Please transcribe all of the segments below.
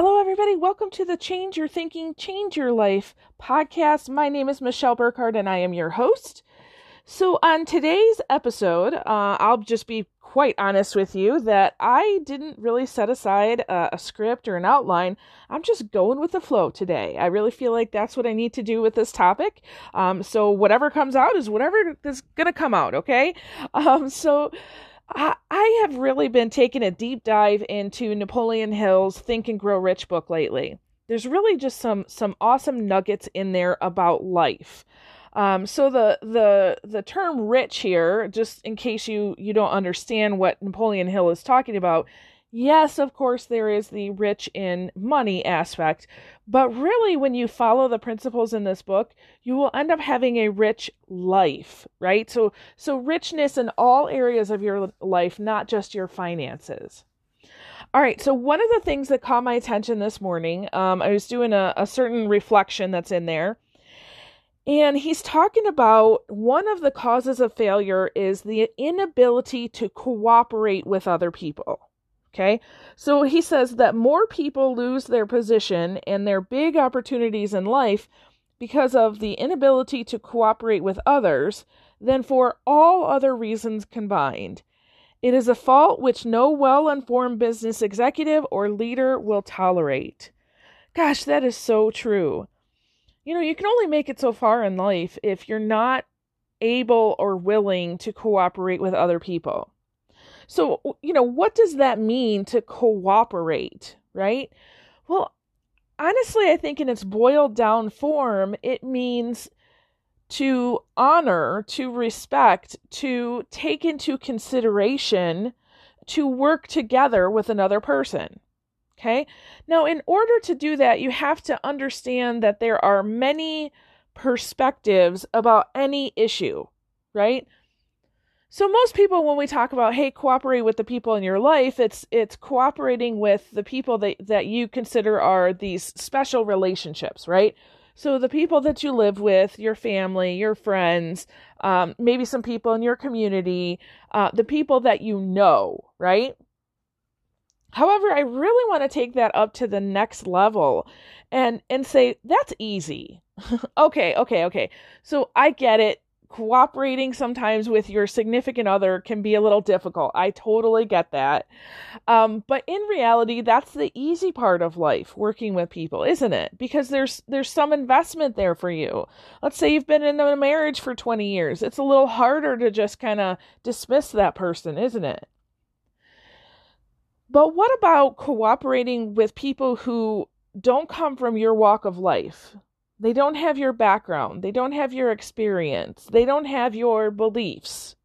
Hello, everybody. Welcome to the Change Your Thinking, Change Your Life podcast. My name is Michelle Burkhardt, and I am your host. So, on today's episode, uh, I'll just be quite honest with you that I didn't really set aside a, a, script or an outline. I'm just going with the flow today. I really feel like that's what I need to do with this topic. Um, so, whatever comes out is whatever is going to come out, okay? Um, so, I, I have really been taking a deep dive into Napoleon Hill's Think and Grow Rich book lately. There's really just some some awesome nuggets in there about life. Um, so the the the term rich here, just in case you you don't understand what Napoleon Hill is talking about, yes, of course there is the rich in money aspect, but really when you follow the principles in this book, you will end up having a rich life, right? So so richness in all areas of your life, not just your finances. All right, so one of the things that caught my attention this morning, um, I was doing a, a certain reflection that's in there and he's talking about one of the causes of failure is the inability to cooperate with other people. Okay. So he says that more people lose their position and their big opportunities in life because of the inability to cooperate with others than for all other reasons combined. It is a fault which no well informed business executive or leader will tolerate. Gosh, that is so true you know, you can only make it so far in life if you're not able or willing to cooperate with other people. So, you know, what does that mean to cooperate, right? Well, honestly, I think in its boiled down form, it means to honor, to respect, to take into consideration, to work together with another person. Okay. Now, in order to do that, you have to understand that there are many perspectives about any issue, right? So most people when we talk about hey cooperate with the people in your life it's it's cooperating with the people that that you consider are these special relationships, right? So the people that you live with, your family, your friends, um, maybe some people in your community, uh, the people that you know, right? However, I really want to take that up to the next level and and say that's easy. okay, okay, okay. So I get it. Cooperating sometimes with your significant other can be a little difficult. I totally get that. Um, but in reality, that's the easy part of life, working with people, isn't it? Because there's there's some investment there for you. Let's say you've been in a marriage for 20 years. It's a little harder to just kind of dismiss that person, isn't it? But what about cooperating with people who don't come from your walk of life? They don't have your background. They don't have your experience. They don't have your beliefs.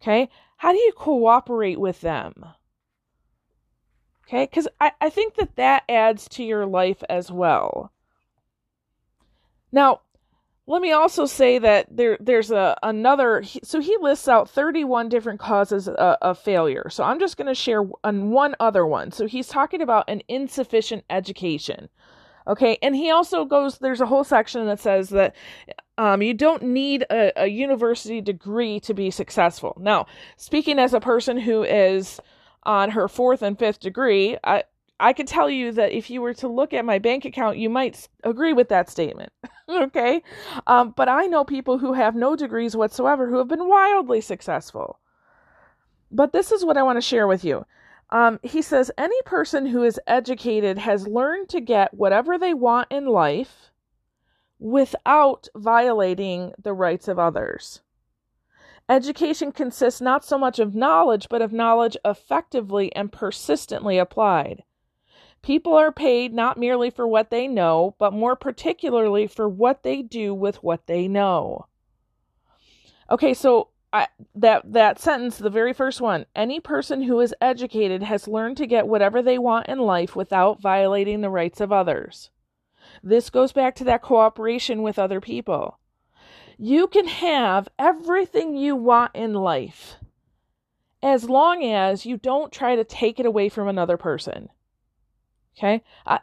Okay? How do you cooperate with them? Okay? Because I, I think that that adds to your life as well. Now, let me also say that there there's a another so he lists out 31 different causes of, uh, of failure so i'm just going to share on one other one so he's talking about an insufficient education okay and he also goes there's a whole section that says that um, you don't need a, a university degree to be successful now speaking as a person who is on her fourth and fifth degree I, I can tell you that if you were to look at my bank account, you might agree with that statement. okay? Um, but I know people who have no degrees whatsoever who have been wildly successful. But this is what I want to share with you. Um, he says any person who is educated has learned to get whatever they want in life without violating the rights of others. Education consists not so much of knowledge, but of knowledge effectively and persistently applied. People are paid not merely for what they know, but more particularly for what they do with what they know. Okay, so I, that that sentence, the very first one, any person who is educated has learned to get whatever they want in life without violating the rights of others. This goes back to that cooperation with other people. You can have everything you want in life as long as you don't try to take it away from another person. Okay. I,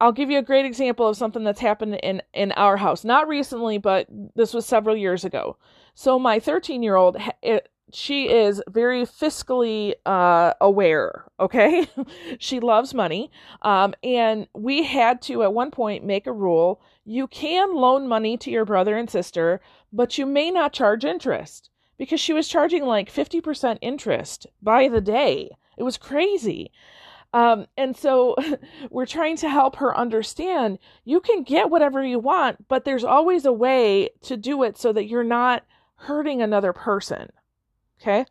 I'll give you a great example of something that's happened in, in our house. Not recently, but this was several years ago. So my 13 year old she is very fiscally uh, aware. Okay, she loves money, um, and we had to at one point make a rule: you can loan money to your brother and sister, but you may not charge interest because she was charging like fifty percent interest by the day. It was crazy. Um, and so we're trying to help her understand you can get whatever you want, but there's always a way to do it so that you're not hurting another person. Okay.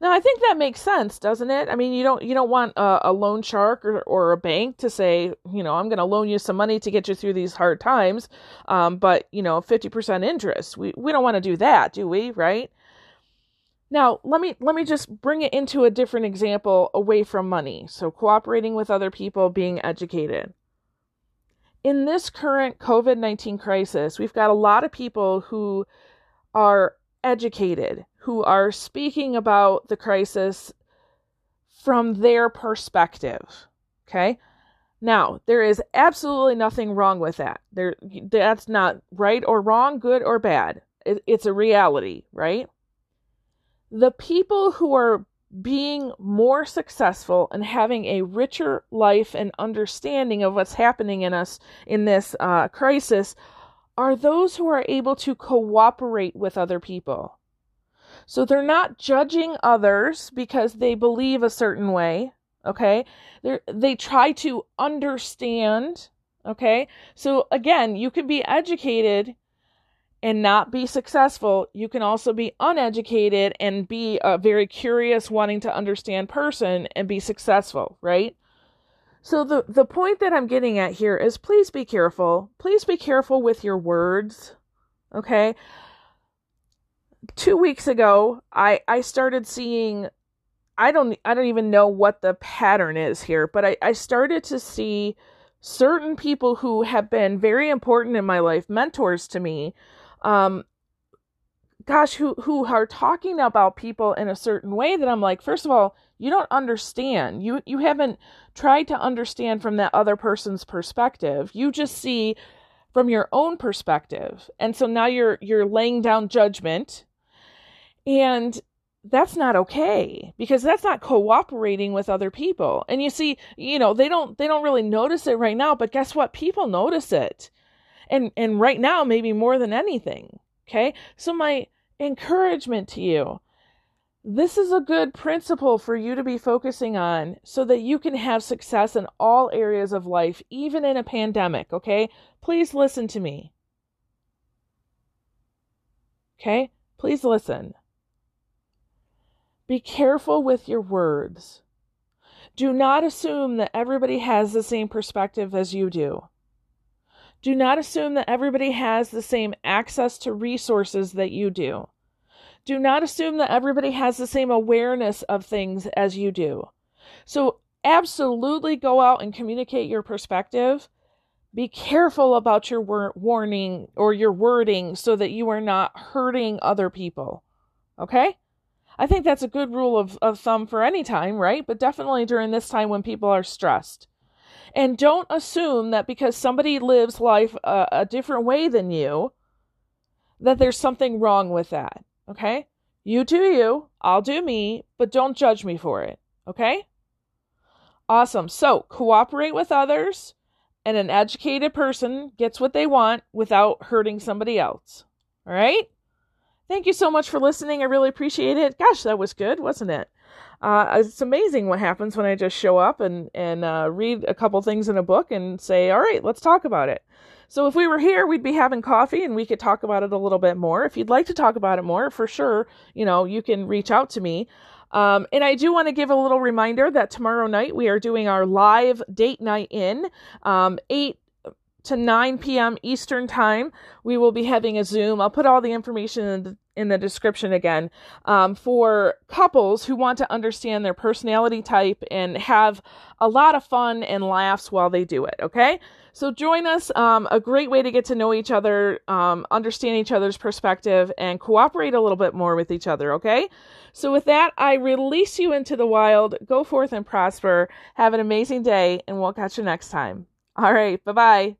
Now I think that makes sense, doesn't it? I mean, you don't you don't want a, a loan shark or, or a bank to say, you know, I'm going to loan you some money to get you through these hard times, um, but you know, fifty percent interest. We we don't want to do that, do we? Right? Now, let me let me just bring it into a different example away from money. So, cooperating with other people, being educated. In this current COVID-19 crisis, we've got a lot of people who are educated, who are speaking about the crisis from their perspective. Okay? Now, there is absolutely nothing wrong with that. There that's not right or wrong, good or bad. It, it's a reality, right? The people who are being more successful and having a richer life and understanding of what's happening in us in this uh, crisis are those who are able to cooperate with other people. So they're not judging others because they believe a certain way. Okay. They they try to understand. Okay. So again, you can be educated and not be successful, you can also be uneducated and be a very curious, wanting to understand person and be successful, right? So the the point that I'm getting at here is please be careful. Please be careful with your words. Okay? 2 weeks ago, I I started seeing I don't I don't even know what the pattern is here, but I I started to see certain people who have been very important in my life, mentors to me, um gosh who who are talking about people in a certain way that I'm like first of all you don't understand. You you haven't tried to understand from that other person's perspective. You just see from your own perspective. And so now you're you're laying down judgment. And that's not okay because that's not cooperating with other people. And you see you know they don't they don't really notice it right now but guess what? People notice it and and right now maybe more than anything okay? So my encouragement to you this is a good principle for you to be focusing on so that you can have success in all areas of life even in a pandemic okay? Please listen to me. Okay? Please listen. Be careful with your words. Do not assume that everybody has the same perspective as you do do not assume that everybody has the same access to resources that you do. Do not assume that everybody has the same awareness of things as you do. So, absolutely go out and communicate your perspective. Be careful about your wor- warning or your wording so that you are not hurting other people. Okay? I think that's a good rule of, of thumb for any time, right? But definitely during this time when people are stressed. And don't assume that because somebody lives life a, a different way than you, that there's something wrong with that. Okay? You do you, I'll do me, but don't judge me for it. Okay? Awesome. So cooperate with others, and an educated person gets what they want without hurting somebody else. All right? Thank you so much for listening. I really appreciate it. Gosh, that was good, wasn't it? Uh, it's amazing what happens when I just show up and and uh, read a couple things in a book and say, all right, let's talk about it. So if we were here, we'd be having coffee and we could talk about it a little bit more. If you'd like to talk about it more, for sure, you know, you can reach out to me. Um, and I do want to give a little reminder that tomorrow night we are doing our live date night in um, 8 to 9 p.m. Eastern Time. We will be having a Zoom. I'll put all the information in the, in the description again um, for couples who want to understand their personality type and have a lot of fun and laughs while they do it. Okay. So join us. Um, a great way to get to know each other, um, understand each other's perspective, and cooperate a little bit more with each other. Okay. So with that, I release you into the wild. Go forth and prosper. Have an amazing day, and we'll catch you next time. All right. Bye bye.